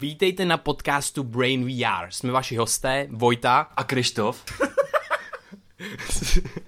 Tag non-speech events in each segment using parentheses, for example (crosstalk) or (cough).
Vítejte na podcastu Brain VR. Jsme vaši hosté, Vojta. A Krištof. (laughs)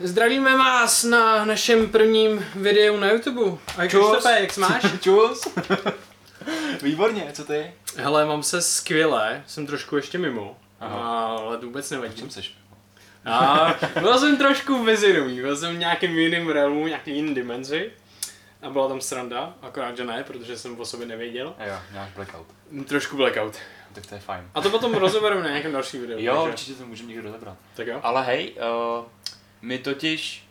Zdravíme vás na našem prvním videu na YouTube. A Čus. jak se máš? (laughs) Čus. Výborně, co ty? Hele, mám se skvěle, jsem trošku ještě mimo, Aha. ale vůbec nevadí. V čem seš? A byl jsem trošku bezvědomý, byl jsem v nějakém jiném realmu, nějaký jiný dimenzi. A byla tam sranda, akorát, že ne, protože jsem o sobě nevěděl. A jo, nějak blackout. Trošku blackout. Tak to je fajn. A to potom rozebereme na nějakém dalším videu. Jo, takže... určitě to můžeme někdo rozebrat. Tak jo. Ale hej, uh, my totiž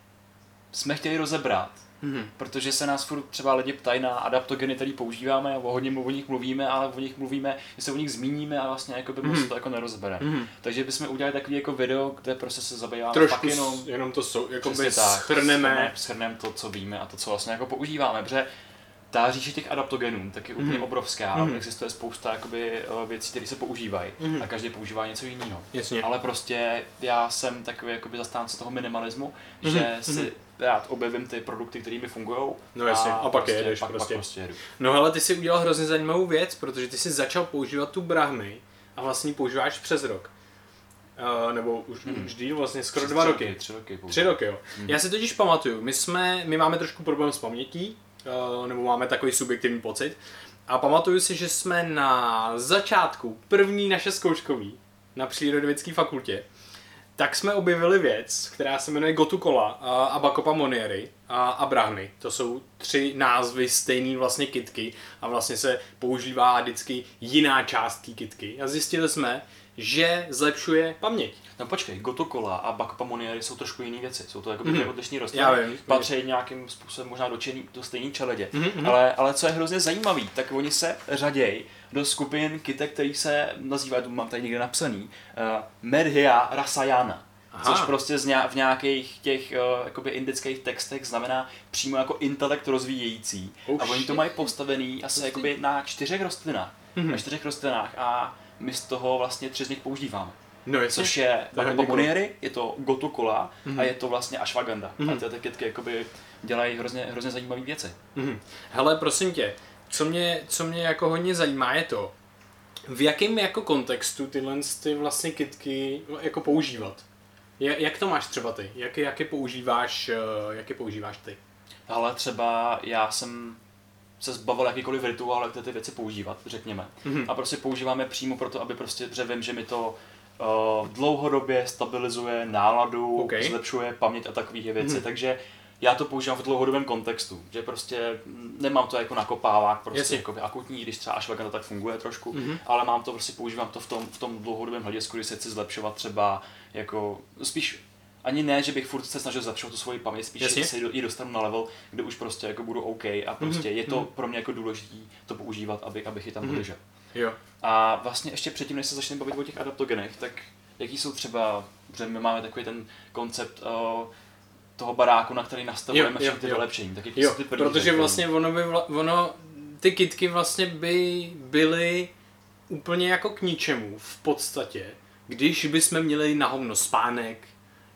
jsme chtěli rozebrat, mm-hmm. protože se nás furt třeba lidi ptají na adaptogeny, které používáme, o hodně o nich mluvíme, ale o nich mluvíme, že se o nich zmíníme a vlastně jako by mm-hmm. to jako nerozebere. Mm-hmm. Takže bychom udělali takový jako video, kde prostě se zabýváme Trošku pak jenom, jenom to jsou, jako by schrneme. Schrneme to, co víme a to, co vlastně jako používáme, protože ta říše těch adaptogenů tak je úplně mm-hmm. obrovská. Mm-hmm. Existuje spousta jakoby, eh, věcí, které se používají mm-hmm. a každý používá něco jiného. Ale prostě já jsem takový jakoby zastánce toho minimalismu, mm-hmm. že mm-hmm. si rád objevím ty produkty, které mi fungují. No jasně, a, a pak prostě, jedeš pak, prostě. Pak prostě jedu. No ale ty si udělal hrozně zajímavou věc, protože ty si začal používat tu brahmy a vlastně používáš přes rok. Uh, nebo už, hmm. už díl, vlastně skoro tři, dva roky. Tři roky. Tři roky, jo. Hmm. Já si totiž pamatuju, my jsme, my máme trošku problém s pamětí, nebo máme takový subjektivní pocit. A pamatuju si, že jsme na začátku, první naše zkouškový na přírodovědské fakultě, tak jsme objevili věc, která se jmenuje Gotukola Abacopa Monieri a Abrahny. To jsou tři názvy stejné vlastně kitky a vlastně se používá vždycky jiná část té kitky. A zjistili jsme, že zlepšuje paměť. No počkej, gotokola a bakpamoniary jsou trošku jiné věci. Jsou to jako mm-hmm. odlišní rostliny. Patří nějakým způsobem možná do, černý, do stejné čeledě. Mm-hmm. Ale, ale co je hrozně zajímavý, tak oni se řadějí do skupin kytek, který se nazývá, tu mám tady někde napsaný, uh, Medhia rasayana. Aha. Což prostě z v nějakých těch uh, jakoby indických textech znamená přímo jako intelekt rozvíjející. Oh, a oni to mají postavený asi jakoby na čtyřech rostlinách. Mm-hmm. Na čtyřech rostlinách a my z toho vlastně tři z nich používáme. No jasně. Což je Monieri, je to Gotu Kola mm-hmm. a je to vlastně Ashwagandha. Mm-hmm. A ty kytky jakoby dělají hrozně, hrozně zajímavé věci. Mm-hmm. Hele, prosím tě, co mě, co mě jako hodně zajímá je to, v jakém jako kontextu tyhle ty vlastně kitky jako používat? Jak to máš třeba ty? Jak, jak je používáš, eh, jak je používáš ty? Ale třeba já jsem se zbavil jakýkoliv rituál, jak ty věci používat, řekněme. Mm-hmm. A prostě používáme přímo proto, aby prostě dřevím, že mi to uh, dlouhodobě stabilizuje náladu, okay. zlepšuje paměť a takové věci. Mm-hmm. Takže já to používám v dlouhodobém kontextu, že prostě nemám to jako nakopávák, prostě jako akutní, když třeba až to tak funguje trošku, mm-hmm. ale mám to prostě, používám to v tom, v tom dlouhodobém hledisku, když se chci zlepšovat třeba jako spíš ani ne, že bych furt se snažil zlepšovat tu svoji paměť, spíš Jasně. se ji dostanu na level, kde už prostě jako budu OK a prostě mm-hmm. je to mm-hmm. pro mě jako důležité to používat, aby, abych je tam mm-hmm. udržel. Jo. A vlastně ještě předtím, než se začneme bavit o těch adaptogenech, tak jaký jsou třeba, protože my máme takový ten koncept uh, toho baráku, na který nastavujeme všechny ty vylepšení. Tak jo, ty protože vlastně ono, by vla, ono, ty kitky vlastně by byly úplně jako k ničemu v podstatě, když bychom měli na hovno spánek,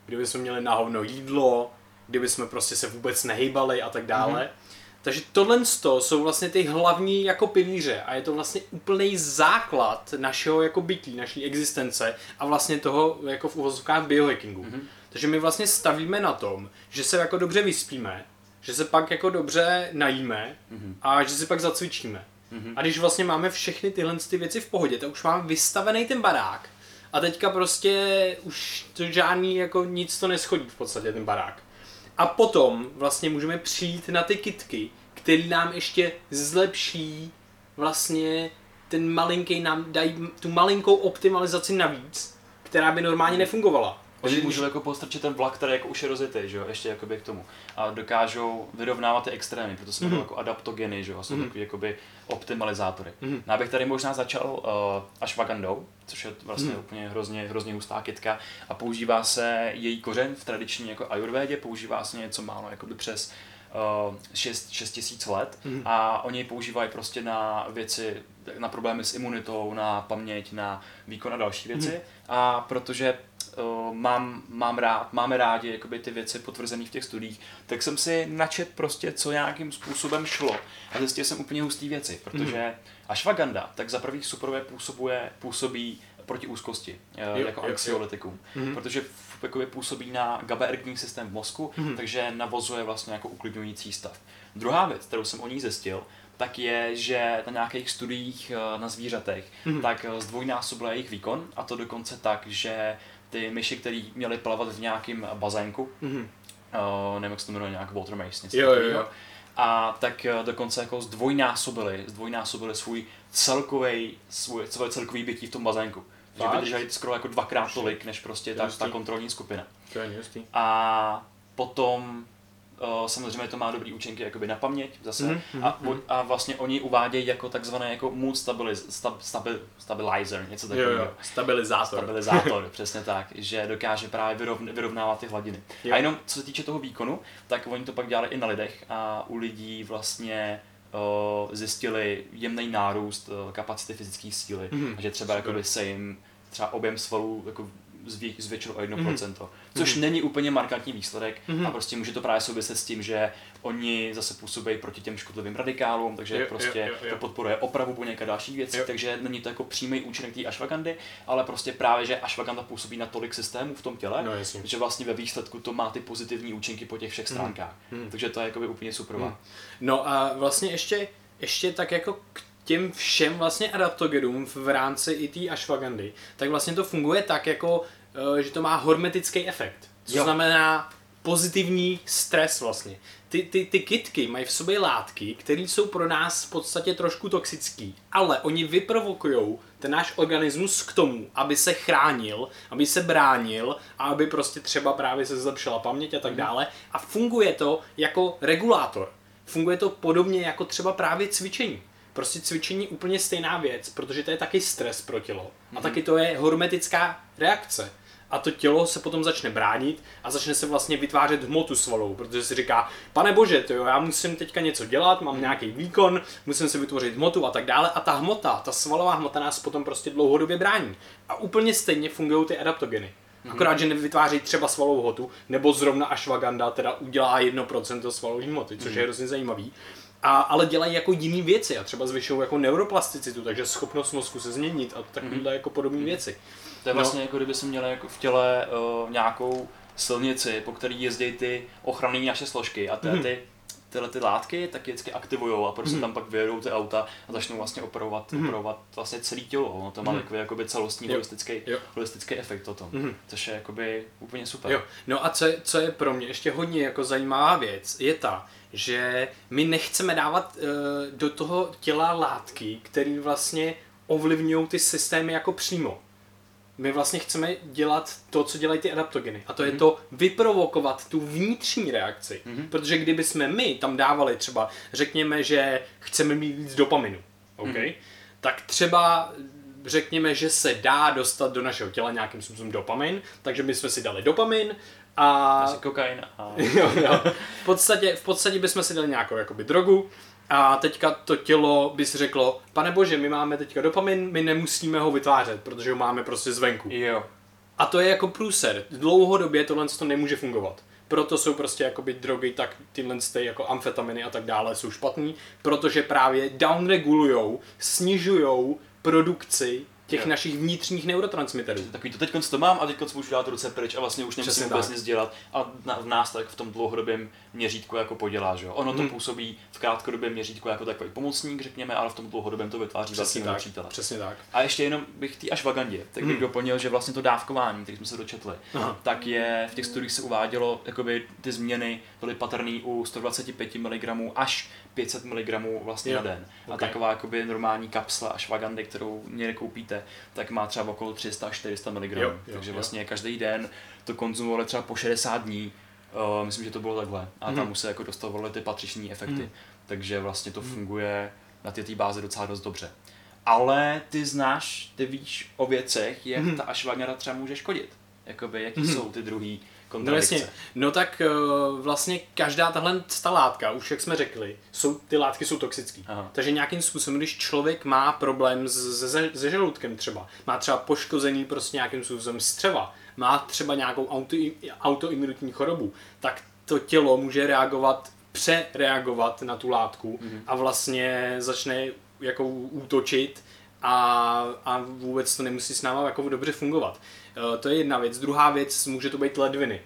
kdyby jsme měli na hovno jídlo, kdyby jsme prostě se vůbec nehýbali a tak dále. Mm-hmm. Takže tohle jsou vlastně ty hlavní jako pilíře a je to vlastně úplný základ našeho jako bytí, naší existence a vlastně toho jako v uvozovkách biohackingu. Mm-hmm. Takže my vlastně stavíme na tom, že se jako dobře vyspíme, že se pak jako dobře najíme mm-hmm. a že si pak zacvičíme. Mm-hmm. A když vlastně máme všechny tyhle ty věci v pohodě, tak už máme vystavený ten barák a teďka prostě už to žádný jako nic to neschodí v podstatě ten barák. A potom vlastně můžeme přijít na ty kitky, které nám ještě zlepší vlastně ten malinký nám dají tu malinkou optimalizaci navíc, která by normálně nefungovala. Oni můžou jako postrčit ten vlak, který jako už je rozjetý, že jo, ještě jakoby k tomu. A dokážou vyrovnávat ty extrémy, proto se mm-hmm. jako adaptogeny, že jo, a jsou mm-hmm. takový jakoby optimalizátory. Mm-hmm. No, já bych tady možná začal uh, ashwagandou, což je vlastně mm-hmm. úplně hrozně, hrozně hustá kytka a používá se její kořen v tradiční jako ayurvédě, používá se něco málo jakoby přes uh, 6, 6 tisíc let mm. a oni ji používají prostě na věci, na problémy s imunitou, na paměť, na výkon a další věci. Mm. A protože uh, mám, mám rád, máme rádi jakoby ty věci potvrzené v těch studiích, tak jsem si načet prostě, co nějakým způsobem šlo. A zjistil jsem úplně hustý věci, protože mm. ashwagandha tak za prvých superové působuje, působí proti úzkosti, jo, Jo, jako jo, jo. anxiolitikum, Mhm. protože jakoby působí na GABAergní systém v mozku, Mhm. takže navozuje vlastně jako uklidňující stav. Druhá věc, kterou jsem o ní zjistil, tak je, že na nějakých studiích eh, na zvířatech, Mhm. tak eh, zdvojnásobila jejich výkon a to dokonce tak, že ty myši, které měly plavat v nějakém bazénku, Mhm. uh, nevím, jak se to jmenuje, nějak water maze, něco Jo, jo, a tak dokonce jako zdvojnásobili, zdvojnásobili svůj celkový, svůj, svoje celkový bytí v tom bazénku. Že Fakt? vydrželi skoro jako dvakrát tolik, než prostě ta, ta kontrolní skupina. To je hustý. A potom samozřejmě to má dobrý účinky jakoby na paměť zase Mhm, mhm, a, a vlastně oni uvádějí jako takzvané jako mood stabiliz, stab, stabil, stabilizer, něco Jo, takového. jo. Stabilizátor. Stabilizátor, (laughs) přesně tak, že dokáže právě vyrovn, vyrovnávat ty hladiny. Jo. A jenom co se týče toho výkonu, tak oni to pak dělali i na lidech a u lidí vlastně uh, zjistili jemný nárůst uh, kapacity fyzické síly, Mhm, a že třeba jakoby se jim třeba objem svalů jako zvě, zvětšil o 1%, Mhm. což není úplně markantní výsledek Mhm. a prostě může to právě souviset s tím, že oni zase působí proti těm škodlivým radikálům, takže Jo, jo, prostě jo, jo. to podporuje opravu buněk a další věci, Jo. takže není to jako přímý účinek té ashwagandy, ale prostě právě, že ashwagandha působí na tolik systémů v tom těle, No že vlastně ve výsledku to má ty pozitivní účinky po těch všech stránkách. Mhm. Takže to je jakoby úplně super. Hmm. No a vlastně ještě, ještě tak jako k těm všem vlastně adaptogenům v rámci i té ashwagandy, tak vlastně to funguje tak jako, eh, že to má hormetický efekt. Co Jo. znamená pozitivní stres vlastně. Ty, ty, ty kytky mají v sobě látky, které jsou pro nás v podstatě trošku toxický, ale oni vyprovokují ten náš organismus k tomu, aby se chránil, aby se bránil a aby prostě třeba právě se zlepšila paměť a tak dále. A funguje to jako regulátor. Funguje to podobně jako třeba právě cvičení. Prostě cvičení je úplně stejná věc, protože to je taky stres pro tělo. A taky to je hormetická reakce. A to tělo se potom začne bránit a začne se vlastně vytvářet hmotu svalou, protože si říká, pane bože, to jo, já musím teďka něco dělat, mám nějaký výkon, musím si vytvořit hmotu a tak dále. A ta hmota, ta svalová hmota nás potom prostě dlouhodobě brání. A úplně stejně fungují ty adaptogeny. Akorát, že nevytváří třeba svalovou hmotu, nebo zrovna ashwagandha teda udělá 1% svalové hmoty, což je hrozně zajímavý. A, ale dělají jako jiné věci a třeba zvyšují jako neuroplasticitu, takže schopnost mozku se změnit a takovéhle jako podobné věci. To je No. vlastně jako kdyby jsme měli jako v těle uh, nějakou silnici, po který jezdí ty ochranné naše složky a ty, Mhm. ty tyhle ty látky taky vždycky aktivují a prostě tam pak vyjedou ty auta a začnou vlastně operovat, operovat vlastně celé tělo. Ono to má Mhm. takový jakoby celostní Jo. holistický, Jo. holistický efekt o tom, Mhm. což je jakoby úplně super. Jo. No a co je, co je pro mě ještě hodně jako zajímavá věc, je ta, že my nechceme dávat uh, do toho těla látky, které vlastně ovlivňují ty systémy jako přímo. My vlastně chceme dělat to, co dělají ty adaptogeny. A to je to vyprovokovat tu vnitřní reakci. Protože kdyby jsme my tam dávali třeba, řekněme, že chceme mít víc dopaminu, okay? tak třeba řekněme, že se dá dostat do našeho těla nějakým způsobem dopamin, takže my jsme si dali dopamin a Asi kokain a (laughs) jo, jo. V podstatě, v podstatě bychom si dali nějakou jakoby drogu a teďka to tělo by si řeklo, pane bože, my máme teďka dopamin, my nemusíme ho vytvářet, protože ho máme prostě zvenku. jo. A to je jako průser. Dlouhodobě tohle to nemůže fungovat. Proto jsou prostě jakoby drogy, tak tyhle ty jako amfetaminy a tak dále jsou špatný, protože právě downregulujou, snižujou produkci těch Jo. našich vnitřních neurotransmiterů. Takový to teď to mám a teď můžu dát ruce pryč a vlastně už nemusím Přesně vůbec tak. nic dělat a na, v nás tak v tom dlouhodobém měřítku jako podělá, že jo. Ono to Hmm. působí v krátkodobém měřítku jako takový pomocník, řekněme, ale v tom dlouhodobém to vytváří Přesně nepřítele. přesně tak. A ještě jenom bych té ashwagandě, tak bych Hmm. doplnil, že vlastně to dávkování, který jsme se dočetli, Aha. tak je v těch studiích se uvádělo, jakoby ty změny byly patrné u 125 mg až 500 mg vlastně Jo, na den. A ok. taková jakoby normální kapsla ashwagandy, kterou někde koupíte, tak má třeba okolo 300 až 400 mg. Jo, jo, Takže jo. vlastně každý den to konzumovali třeba po 60 dní. Uh, myslím, že to bylo takhle. A tam Mhm. už se jako dostavovaly ty patřiční efekty. Mhm. Takže vlastně to funguje na té bázi docela dost dobře. Ale ty znáš, ty víš o věcech, jak Mhm. ta ashwagandha třeba může škodit. Jakoby, jaký Mhm. jsou ty druhý No jasně, no tak uh, vlastně každá tahle ta látka, už jak jsme řekli, jsou, ty látky jsou toxické. Takže nějakým způsobem, když člověk má problém s- se, se žaludkem třeba, má třeba poškozený prostě nějakým způsobem střeva, má třeba nějakou auto, autoimunitní chorobu, tak to tělo může reagovat, přereagovat na tu látku Mhm. a vlastně začne jako útočit a, a vůbec to nemusí s náma jako dobře fungovat. Eh, To je jedna věc. Druhá věc, může to být ledviny.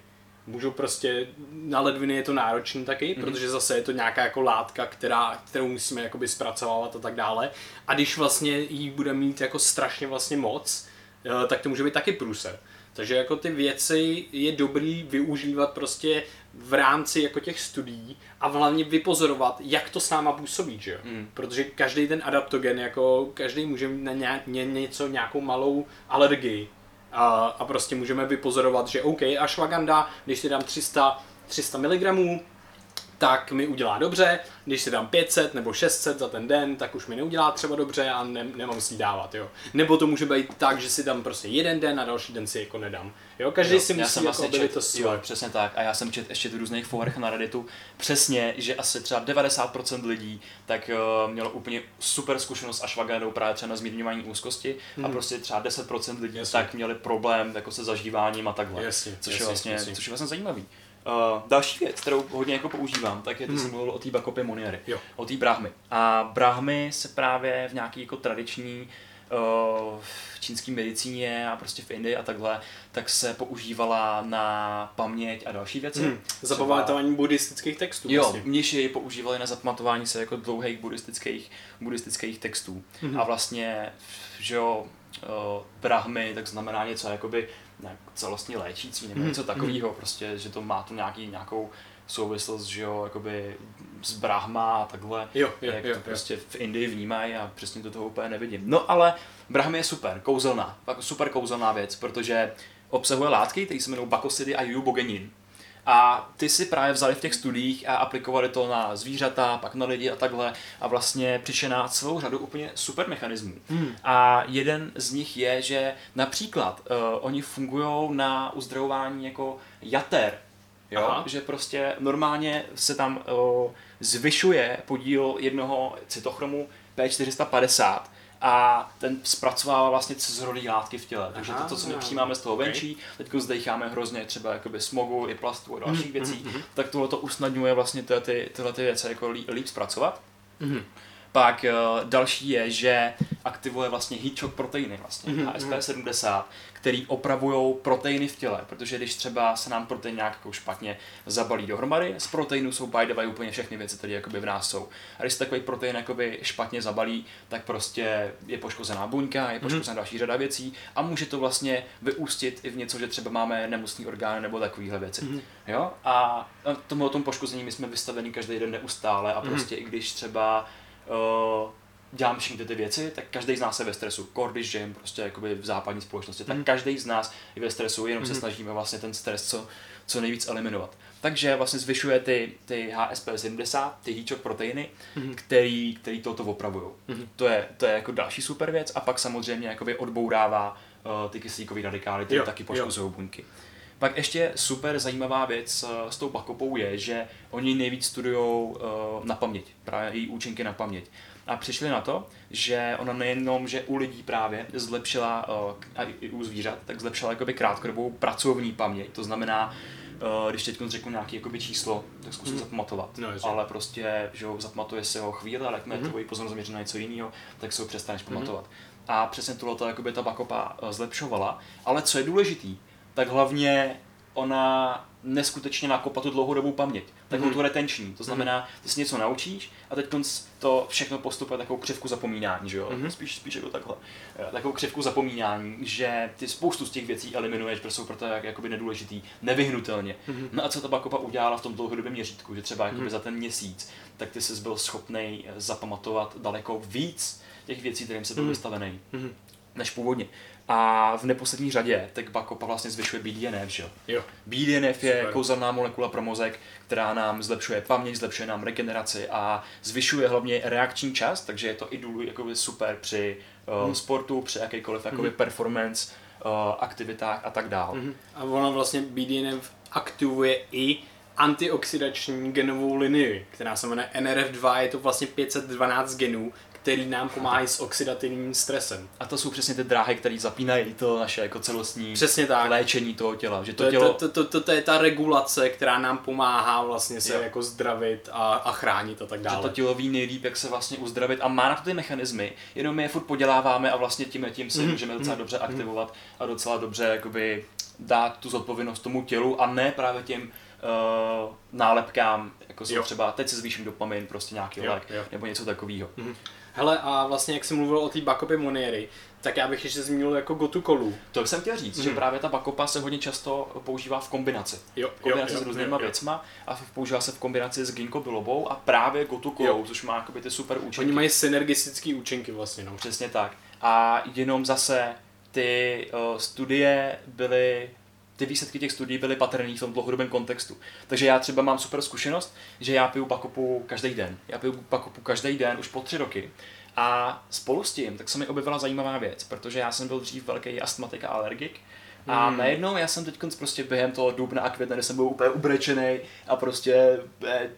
Můžou prostě, na ledviny je to náročný taky, Mhm. protože zase je to nějaká jako látka, která, kterou musíme jakoby zpracovávat a tak dále. A když vlastně jí bude mít jako strašně vlastně moc, eh, tak to může být taky průser. Takže jako ty věci je dobrý využívat prostě v rámci jako těch studií a hlavně vypozorovat, jak to s náma působí, že jo? Mm. Protože každý ten adaptogen, jako každý může mít na ně, ně, něco, nějakou malou alergii. A, a prostě můžeme vypozorovat, že OK, ashwagandha, když si dám 300, 300 mg, tak mi udělá dobře, když si dám 500 nebo 600 za ten den, tak už mi neudělá třeba dobře a ne, nemám si dávat, jo. Nebo to může být tak, že si dám prostě jeden den a další den si jako nedám. Jo, každý Jo, si já musí jsem jako vlastně čet, to jo, přesně tak. A já jsem čet ještě v různých forech na Redditu přesně, že asi třeba 90% lidí tak uh, mělo úplně super zkušenost s ashwagandhou právě třeba na zmírňování úzkosti a prostě třeba 10% lidí. Jasně. tak měli problém jako se zažíváním a takhle. Jasně, což, jasně, je vlastně, jasně. což je vlastně zajímavý. Uh, další věc, kterou hodně jako používám, tak je, ty jsi mluvil o té bakopě Moniary. Jo. o té brahmy. A brahmy se právě v nějaký jako tradiční uh, v čínské medicíně a prostě v Indii a takhle, tak se používala na paměť a další věci. Hmm. Zapamatování buddhistických textů. Jo, vlastně. mniši ji používali na zapamatování se jako dlouhých buddhistických, buddhistických textů. Mhm. A vlastně, že jo, uh, brahmy, tak znamená něco jakoby nějak celostně léčící nebo Mhm. něco takového, prostě, že to má tu nějaký, nějakou souvislost, že jo, jakoby z Brahma a takhle, Jo, jo, jak jo, to jo. prostě v Indii vnímají a přesně to toho úplně nevidím. No ale Brahmy je super, kouzelná, super kouzelná věc, protože obsahuje látky, které se jmenují bakosidy a jubogenin. A ty si právě vzali v těch studiích a aplikovali to na zvířata, pak na lidi a takhle a vlastně přišli na celou řadu úplně super mechanismů. Hmm. A jeden z nich je, že například uh, oni fungují na uzdravování jako jater. Jo? Aha. Že prostě normálně se tam uh, zvyšuje podíl jednoho cytochromu P450 a ten zpracovává vlastně cizorodý látky v těle. Takže Aha, to, co my přijímáme z toho venčí, teď zdecháme hrozně třeba jakoby smogu i plastu a dalších Mhm, věcí, mhm. tak tohle to usnadňuje vlastně tyhle, ty, tyhle ty věci jako líp, líp zpracovat. Mhm. Pak uh, další je, že aktivuje vlastně heat shock proteiny, vlastně Mhm, HSP70, který opravují proteiny v těle, protože když třeba se nám protein nějak jako špatně zabalí dohromady, z proteinů jsou by the way úplně všechny věci, které jakoby v nás jsou. A když se takový protein jakoby špatně zabalí, tak prostě je poškozená buňka, je poškozená další řada věcí a může to vlastně vyústit i v něco, že třeba máme nemocný orgán nebo takovéhle věci. Mhm. Jo? A tomu o tom poškození my jsme vystaveni každý den neustále a prostě i když třeba uh, dělám všechny ty, ty věci, tak každý z nás je ve stresu. Core když žijem prostě jakoby v západní společnosti, tak Mhm. každý z nás je ve stresu, jenom se Mhm. snažíme vlastně ten stres co, co nejvíc eliminovat. Takže vlastně zvyšuje ty, ty HSP70, ty shock proteiny, Mhm. který, který toto opravují. Mhm. To, je, to je jako další super věc a pak samozřejmě jakoby odbourává uh, ty kyslíkové radikály, které taky poškozují buňky. Pak ještě super zajímavá věc eh, s tou bakopou je, že oni nejvíc studují uh, na paměť, právě její účinky na paměť. A přišli na to, že ona nejenom, že u lidí právě zlepšila, uh, a i u zvířat, tak zlepšila jakoby krátkodobou pracovní paměť. To znamená, uh, když teď řeknu nějaké jakoby číslo, tak zkusím Mhm. zapamatovat. No, ale prostě, že jo, zapamatuje si ho chvíli, ale jakmile mm-hmm. tvoji pozornost zaměřená na něco jiného, tak se ho přestaneš pamatovat. a přesně tohle jakoby ta bakopa eh, zlepšovala. Ale co je důležitý, tak hlavně ona neskutečně nakopá tu dlouhodobou paměť, takovou mm-hmm. tu retenční. To znamená, ty si něco naučíš a teď to všechno postupuje takovou křivku zapomínání, že jo? Mm-hmm. Spíš, spíš jako takhle. Eh, takovou křivku zapomínání, že ty spoustu z těch věcí eliminuješ, protože jsou pro to jak, jakoby nedůležitý, nevyhnutelně. Mm-hmm. No a co ta Bakopa udělala v tom dlouhodobém měřítku, že třeba jakoby mm-hmm. za ten měsíc, tak ty jsi byl schopný zapamatovat daleko víc těch věcí, kterým se byl mm-hmm. vystavený. Mm-hmm než původně. A v neposlední řadě tak Bakopa vlastně zvyšuje BDNF, že jo? BDNF je Super. kouzelná molekula pro mozek, která nám zlepšuje paměť, zlepšuje nám regeneraci a zvyšuje hlavně reakční čas, takže je to i důl, jako super při uh, hmm. sportu, při jakýkoliv hmm. performance uh, aktivitách a tak dále. Hmm. A ono vlastně BDNF aktivuje i antioxidační genovou linii, která se jmenuje NRF2, je to vlastně 512 genů, který nám pomáhají s oxidativním stresem. A to jsou přesně ty dráhy, které zapínají to naše jako celostní přesně tak. léčení toho těla. Že to, to, tělo... to, to, to, to, je ta regulace, která nám pomáhá vlastně se jo. jako zdravit a, a chránit a tak dále. Že to tělo ví nejlíp, jak se vlastně uzdravit a má na to ty mechanismy, jenom my je furt poděláváme a vlastně tím tím si mm. můžeme docela mm. dobře mhm. aktivovat a docela dobře jakoby dát tu zodpovědnost tomu tělu a ne právě těm uh, nálepkám, jako jsou třeba teď se zvýším dopamin, prostě nějaký jo, lék, jo. nebo něco takového. Mm-hmm. Hele, a vlastně jak jsi mluvil o té bakopy Moniery, tak já bych ještě zmínil jako gotu kolu. To jsem chtěl říct, mm. že mhm. právě ta bakopa se hodně často používá v kombinaci. Jo, v kombinaci jo, jo, s různýma věcma a používá se v kombinaci s ginkgo bilobou a právě gotu kolou, což má jakoby ty super účinky. Oni mají synergistické účinky vlastně, no. Přesně tak. A jenom zase ty uh, studie byly ty výsledky těch studií byly patrné v tom dlouhodobém kontextu. Takže já třeba mám super zkušenost, že já piju pakopu každý den. Já piju pakopu každý den už po tři roky. A spolu s tím, tak se mi objevila zajímavá věc, protože já jsem byl dřív velký astmatik a alergik. A hmm. najednou já jsem teď prostě během toho dubna a května, kdy jsem byl úplně ubrečený a prostě eh,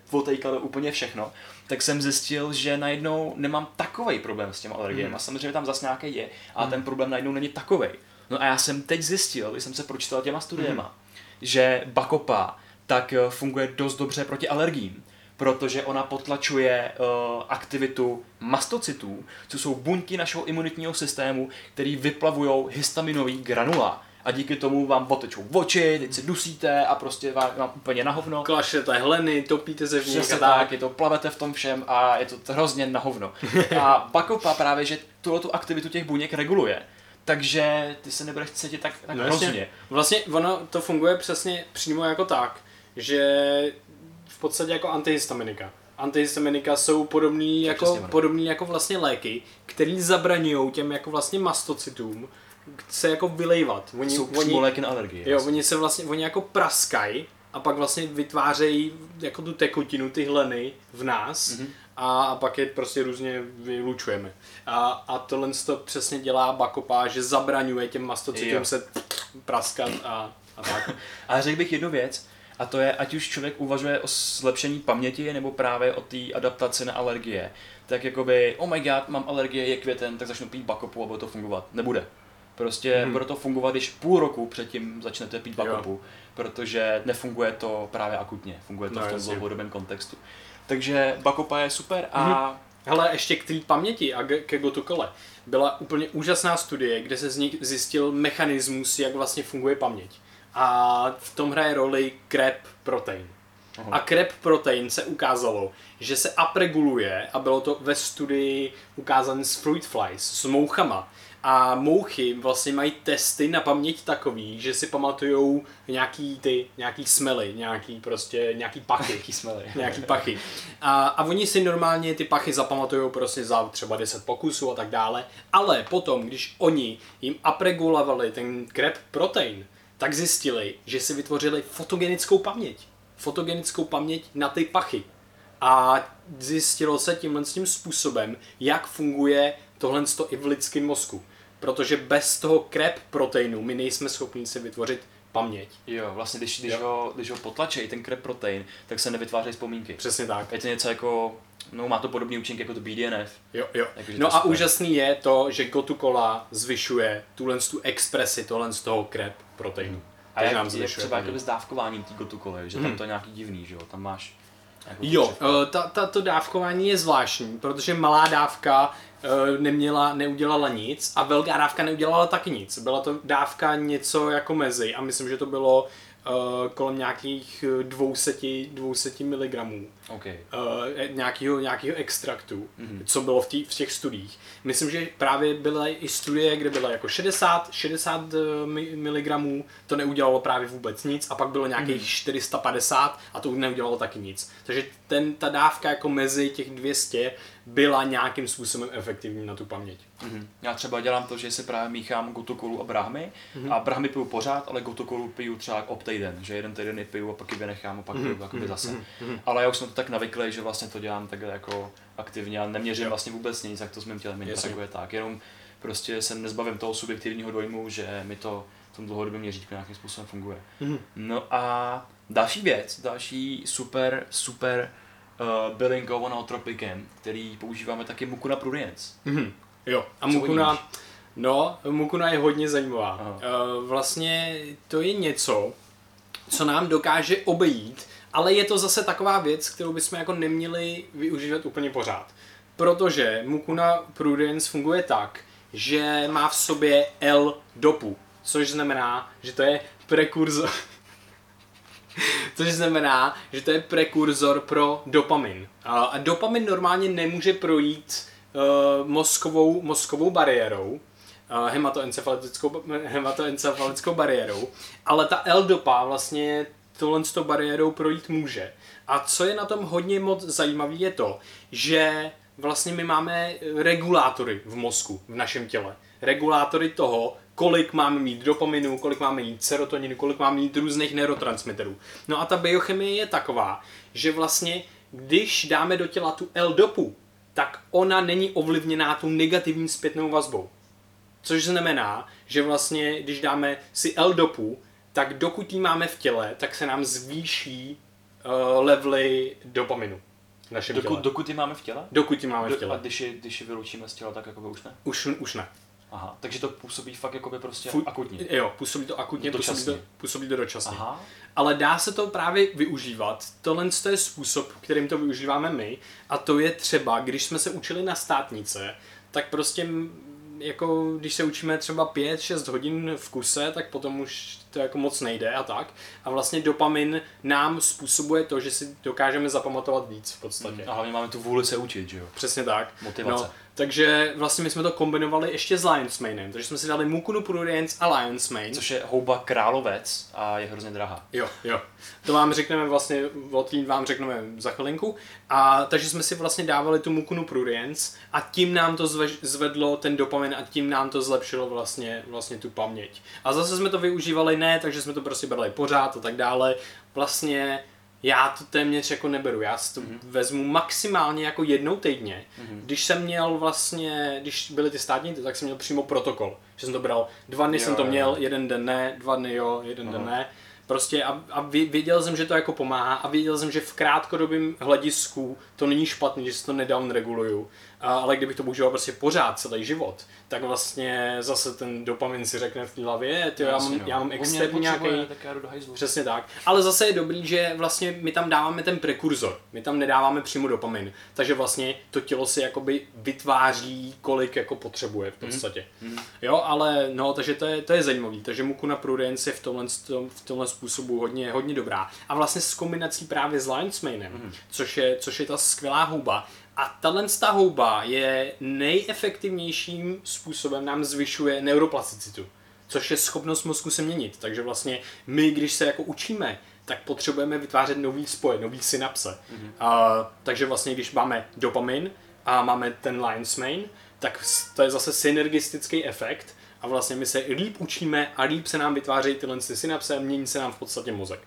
úplně všechno, tak jsem zjistil, že najednou nemám takový problém s těm alergiemi. Hmm. A samozřejmě tam zase nějaký je, a hmm. ten problém najednou není takový. No a já jsem teď zjistil, když jsem se pročítal těma studiema, mm. že Bakopa tak eh, funguje dost dobře proti alergím, protože ona potlačuje uh, aktivitu mastocytů, co jsou buňky našeho imunitního systému, který vyplavují histaminový granula. A díky tomu vám potečou oči, teď se dusíte a prostě vám, vám úplně na hovno. Klašete hleny, topíte se v nich a tak. je to, plavete v tom všem a je to hrozně na hovno. (laughs) a Bakopa právě, že tuhle tu aktivitu těch buněk reguluje takže ty se nebudeš cítit tak, tak no hrozně. Vlastně, vlastně ono to funguje přesně přímo jako tak, že v podstatě jako antihistaminika. Antihistaminika jsou podobný jako, podobný jako vlastně léky, které zabraňují těm jako vlastně mastocytům se jako vylejvat. Oni, jsou oni, léky na alergii. Jo, oni se vlastně, oni jako praskají a pak vlastně vytvářejí jako tu tekutinu, ty hleny v nás mm-hmm a, a pak je prostě různě vylučujeme. A, a tohle to přesně dělá Bakopa, že zabraňuje těm mastocytům se praskat a, a tak. (laughs) Ale řekl bych jednu věc, a to je, ať už člověk uvažuje o zlepšení paměti nebo právě o té adaptaci na alergie, tak jakoby, oh my god, mám alergie, je květen, tak začnu pít bakopu a bude to fungovat. Nebude. Prostě hmm. bude to fungovat, když půl roku předtím začnete pít bakopu, jo. protože nefunguje to právě akutně, funguje to no, v tom dlouhodobém kontextu. Takže Bakopa je super a... Mm-hmm. Hele, ještě k té paměti a ke Gotokole. Byla úplně úžasná studie, kde se z nich zjistil mechanismus, jak vlastně funguje paměť. A v tom hraje roli krep protein. Aha. A krep protein se ukázalo, že se upreguluje a bylo to ve studii ukázané s fruit flies, s mouchama, a mouchy vlastně mají testy na paměť takový, že si pamatujou nějaký ty, nějaký smely, nějaký prostě, nějaký pachy. nějaký smely. nějaký pachy. A, a oni si normálně ty pachy zapamatujou prostě za třeba 10 pokusů a tak dále, ale potom, když oni jim apregulovali ten krep protein, tak zjistili, že si vytvořili fotogenickou paměť. Fotogenickou paměť na ty pachy. A zjistilo se tímhle tím způsobem, jak funguje tohle i v lidském mozku protože bez toho krep proteinu my nejsme schopni si vytvořit paměť. Jo, vlastně když, když, jo. Ho, když ho potlačí ten krep protein, tak se nevytvářejí vzpomínky. Přesně tak. Je to něco jako, no má to podobný účink jako to BDNF. Jo, jo. Jako, no a super. úžasný je to, že Gotukola zvyšuje tuhle tu expresi, tohle z toho krep proteinu. Hmm. A jak, nám jak třeba jako s dávkováním té Gotukoly, že hmm. tam to je nějaký divný, že jo, tam máš Jako Jo, eh, ta, ta, to dávkování je zvláštní, protože malá dávka eh, neměla, neudělala nic a velká dávka neudělala taky nic. Byla to dávka něco jako mezi a myslím, že to bylo eh, kolem nějakých eh, 200, 200 mg OK. uh, nějakého, nějakého extraktu, Mhm. mm-hmm. co bylo v, tý, v těch studiích. Myslím, že právě byly i studie, kde bylo jako 60, 60 eh, mi- miligramů, to neudělalo právě vůbec nic a pak bylo nějakých Mhm. mm. 450 a to už neudělalo taky nic. Takže ten, ta dávka jako mezi těch 200 byla nějakým způsobem efektivní na tu paměť. Mhm. Já třeba dělám to, že si právě míchám gotokolu a brahmy Mhm. mm-hmm. a brahmy piju pořád, ale gotokolu piju třeba ob týden, že jeden týden ji piju a pak ji vynechám a pak Mhm. piju jakoby zase. Ale já už jsem to tak navyklý, že vlastně to dělám takhle jako aktivně a neměřím vlastně vůbec nic, jak to s mým tělem interaguje tak. Jenom prostě se nezbavím toho subjektivního dojmu, že mi to v tom dlouhodobém měřítku nějakým způsobem funguje. Mhm. No a další věc, další super, super uh, bylinkou nootropikem, který používáme taky muku pruriens. Mhm. Jo, a Co Mukuna, no, Mukuna je hodně zajímavá. Aha. Uh, vlastně to je něco, co nám dokáže obejít, ale je to zase taková věc, kterou bychom jako neměli využívat úplně pořád. Protože Mukuna Prudence funguje tak, že má v sobě L-dopu, což znamená, že to je prekurzor (laughs) Což znamená, že to je prekurzor pro dopamin. A, dopamin normálně nemůže projít uh, mozkovou, mozkovou bariérou, hematoencefalickou, hematoencefalickou bariérou, ale ta L-dopa vlastně tohle s tou bariérou projít může. A co je na tom hodně moc zajímavé je to, že vlastně my máme regulátory v mozku, v našem těle. Regulátory toho, kolik máme mít dopaminu, kolik máme mít serotoninu, kolik máme mít různých neurotransmiterů. No a ta biochemie je taková, že vlastně když dáme do těla tu L-dopu, tak ona není ovlivněná tou negativní zpětnou vazbou. Což znamená, že vlastně, když dáme si L-dopu, tak dokud ji máme v těle, tak se nám zvýší uh, levely dopaminu v našem Dokud, těle. dokud ji máme v těle? Dokud ji máme v Do, a těle. když ji, když ji vyloučíme z těla, tak jako už ne? Už, už ne. Aha, takže to působí fakt jakoby prostě Fu- akutně. Jo, působí to akutně, působí Dočasně. to, působí to dočasně. Aha, Ale dá se to právě využívat. Tohle to je způsob, kterým to využíváme my. A to je třeba, když jsme se učili na státnice, tak prostě jako když se učíme třeba 5-6 hodin v kuse, tak potom už to jako moc nejde a tak. A vlastně dopamin nám způsobuje to, že si dokážeme zapamatovat víc v podstatě. a hlavně máme tu vůli se učit, že jo? Přesně tak. Motivace. No, takže vlastně my jsme to kombinovali ještě s Lion's Manem. Takže jsme si dali Mukunu Prudence a Lion's Mane. Což je houba královec a je hrozně drahá. Jo, jo. To vám řekneme vlastně, o tým vám řekneme za chvilinku. A takže jsme si vlastně dávali tu Mukunu Prudence a tím nám to zve, zvedlo ten dopamin a tím nám to zlepšilo vlastně, vlastně tu paměť. A zase jsme to využívali ne, takže jsme to prostě brali pořád a tak dále. Vlastně já to téměř jako neberu, já si to mm-hmm. vezmu maximálně jako jednou týdně. Mm-hmm. Když jsem měl vlastně, když byly ty státní, tak jsem měl přímo protokol, že jsem to bral, dva dny Jo, jsem to jo. měl, jeden den ne, dva dny jo, jeden den ne. Prostě a, a vě- věděl jsem, že to jako pomáhá a věděl jsem, že v krátkodobém hledisku to není špatný, že si to nedown reguluju. A, ale kdybych to používal prostě pořád celý život, tak vlastně zase ten dopamin si řekne v té hlavě, ty, já, mám, no. já mám externí nějaký. Přesně tak. Ale zase je dobrý, že vlastně my tam dáváme ten prekurzor. My tam nedáváme přímo dopamin. Takže vlastně to tělo si jakoby vytváří, kolik jako potřebuje v podstatě. Mm. Jo, ale no, takže to je, to je zajímavý. Takže Mukuna Prudence je v tomhle, tom- v tomhle způsobu hodně, hodně dobrá. A vlastně s kombinací právě s Lion's Manem, mm. což, je, což je ta skvělá houba. A tahle ta houba je nejefektivnějším způsobem nám zvyšuje neuroplasticitu což je schopnost mozku se měnit. Takže vlastně my, když se jako učíme, tak potřebujeme vytvářet nový spoje, nový synapse. Mm-hmm. A, takže vlastně, když máme dopamin a máme ten lion's mane, tak to je zase synergistický efekt a vlastně my se líp učíme a líp se nám vytvářejí tyhle ty synapse a mění se nám v podstatě mozek.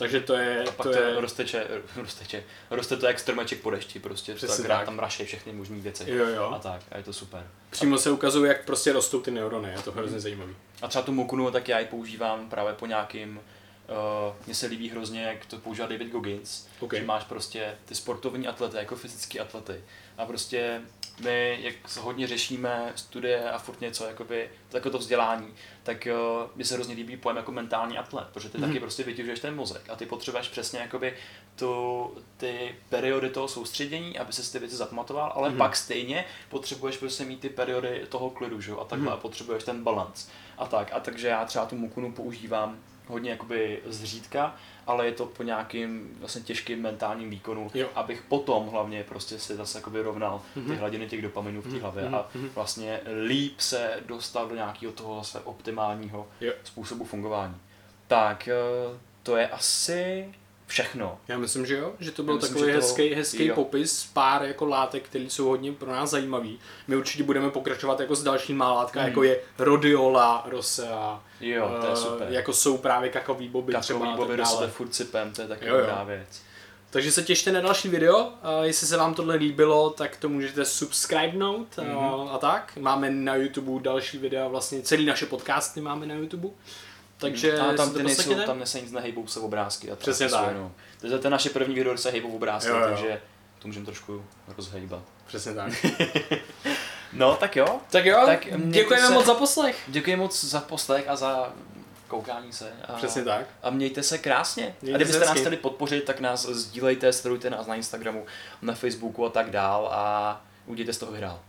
Takže to je... A pak to to, je rozteče, (laughs) rozteče, roste to jak stromeček po dešti, prostě Přesně tak, tak. tam rašej všechny možné věci. Jo, jo. A tak, a je to super. přímo se ukazuje, jak prostě rostou ty neurony, je to hrozně zajímavý. A třeba tu mukunu, tak já ji používám právě po nějakým, uh, mně se líbí hrozně, jak to používá David Goggins, Ok. že máš prostě ty sportovní atlety, jako fyzický atlety a prostě my, jak hodně řešíme studie a furt něco, jakoby, jako to vzdělání, tak uh, mi se hrozně líbí pojem jako mentální atlet, protože ty mm. taky prostě vytěžuješ ten mozek a ty potřebuješ přesně jakoby tu, ty periody toho soustředění, aby se ty věci zapamatoval, ale mm. pak stejně potřebuješ prostě mít ty periody toho klidu, že? a takhle mm. a potřebuješ ten balans a tak. A takže já třeba tu mukunu používám hodně jakoby zřídka, ale je to po nějakým vlastně těžkým mentálním výkonu, jo. abych potom hlavně prostě si zase jako vyrovnal mm-hmm. ty hladiny těch dopaminů v té mm-hmm. hlavě mm-hmm. a vlastně líp se dostal do nějakého toho zase optimálního jo. způsobu fungování. Tak eh, to je asi všechno. Já myslím, že jo, že to byl myslím, takový to... hezký, hezký jo. popis, pár jako látek, které jsou hodně pro nás zajímavý. My určitě budeme pokračovat jako s dalšíma látkami, mm. jako je rhodiola, rosea, jo, to je eh, super. jako jsou právě kakový boby. Kakový třeba, boby se furt sypem, to je taky dobrá věc. Takže se těšte na další video, a jestli se vám tohle líbilo, tak to můžete subscribenout mm-hmm. a, a tak. Máme na YouTube další videa, vlastně celý naše podcasty máme na YouTube. Takže a tam, ty nejsou, tam se nic nehejbou se obrázky. A Přesně tak. Jenom. To je to naše první video, kde se hejbou obrázky, jo, jo. takže to můžeme trošku rozhejbat. Přesně tak. (laughs) no, tak jo. Tak jo, tak děkujeme se, moc za poslech. Děkujeme moc za poslech a za koukání se. A, Přesně tak. A mějte se krásně. Mějte a kdybyste nás chtěli podpořit, tak nás sdílejte, sledujte nás na Instagramu, na Facebooku a tak dál a udějte z toho hrál.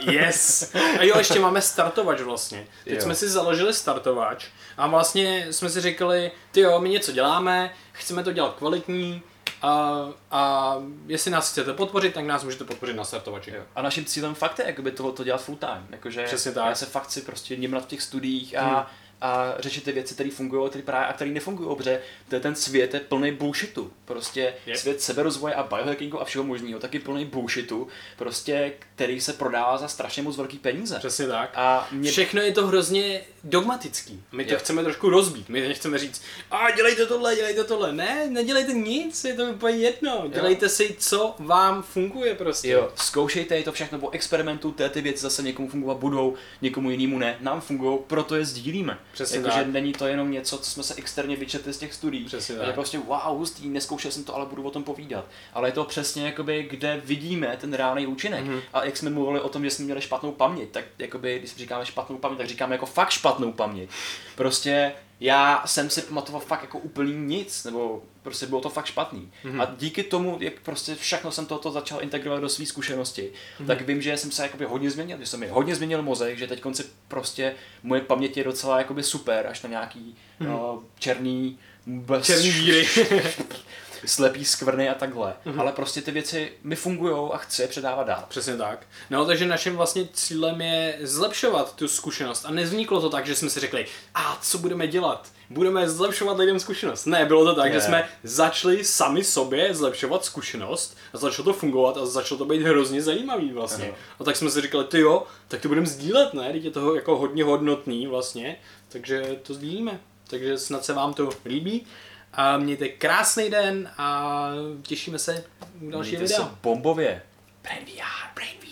Yes! A jo, ještě máme startovač vlastně. Teď jo. jsme si založili startovač a vlastně jsme si říkali, ty jo, my něco děláme, chceme to dělat kvalitní, a, a jestli nás chcete podpořit, tak nás můžete podpořit na startovači. Jo. A naším cílem fakt je jakoby to, to dělat full time. Jakože Přesně tak. Já se fakt si prostě nimrat v těch studiích a hmm a řešit ty věci, které fungují které právě, a které nefungují, protože to je ten svět je plný bullshitu. Prostě yep. svět seberozvoje a biohackingu a všeho možného, taky plný bullshitu, prostě, který se prodává za strašně moc velký peníze. Přesně tak. A mě... Všechno je to hrozně dogmatický. My to yep. chceme trošku rozbít. My nechceme říct, a dělejte tohle, dělejte tohle. Ne, nedělejte nic, je to úplně jedno. Dělejte jo. si, co vám funguje prostě. Jo, zkoušejte je to všechno, nebo experimentujte, ty věci zase někomu fungovat budou, někomu jinému ne. Nám fungují, proto je sdílíme. Přesně jako, že není to jenom něco, co jsme se externě vyčetli z těch studií. Přesně tak. Je prostě wow, hustý, neskoušel jsem to, ale budu o tom povídat. Ale je to přesně jakoby, kde vidíme ten reálný účinek. Mm-hmm. A jak jsme mluvili o tom, že jsme měli špatnou paměť, tak jakoby, když říkáme špatnou paměť, tak říkáme jako fakt špatnou paměť. Prostě já jsem si pamatoval fakt jako úplný nic, nebo prostě bylo to fakt špatný. Mm-hmm. A díky tomu, jak prostě všechno jsem toto začal integrovat do své zkušenosti, mm-hmm. tak vím, že jsem se jakoby hodně změnil, že jsem mi hodně změnil mozek, že teď konci prostě moje paměť je docela jakoby super, až na nějaký mm-hmm. no, černý bez... Černý díry. (laughs) slepý skvrny a takhle. Mm-hmm. Ale prostě ty věci mi fungují a chci je předávat dál. Přesně tak. No takže naším vlastně cílem je zlepšovat tu zkušenost. A nezvniklo to tak, že jsme si řekli, a co budeme dělat? Budeme zlepšovat lidem zkušenost. Ne, bylo to tak, ne. že jsme začali sami sobě zlepšovat zkušenost a začalo to fungovat a začalo to být hrozně zajímavý vlastně. Ano. A tak jsme si říkali, ty jo, tak to budeme sdílet, ne? Teď je toho jako hodně hodnotný vlastně, takže to sdílíme. Takže snad se vám to líbí. A mějte krásný den a těšíme se u dalšího videa. bombově. Brain VR, Brain VR.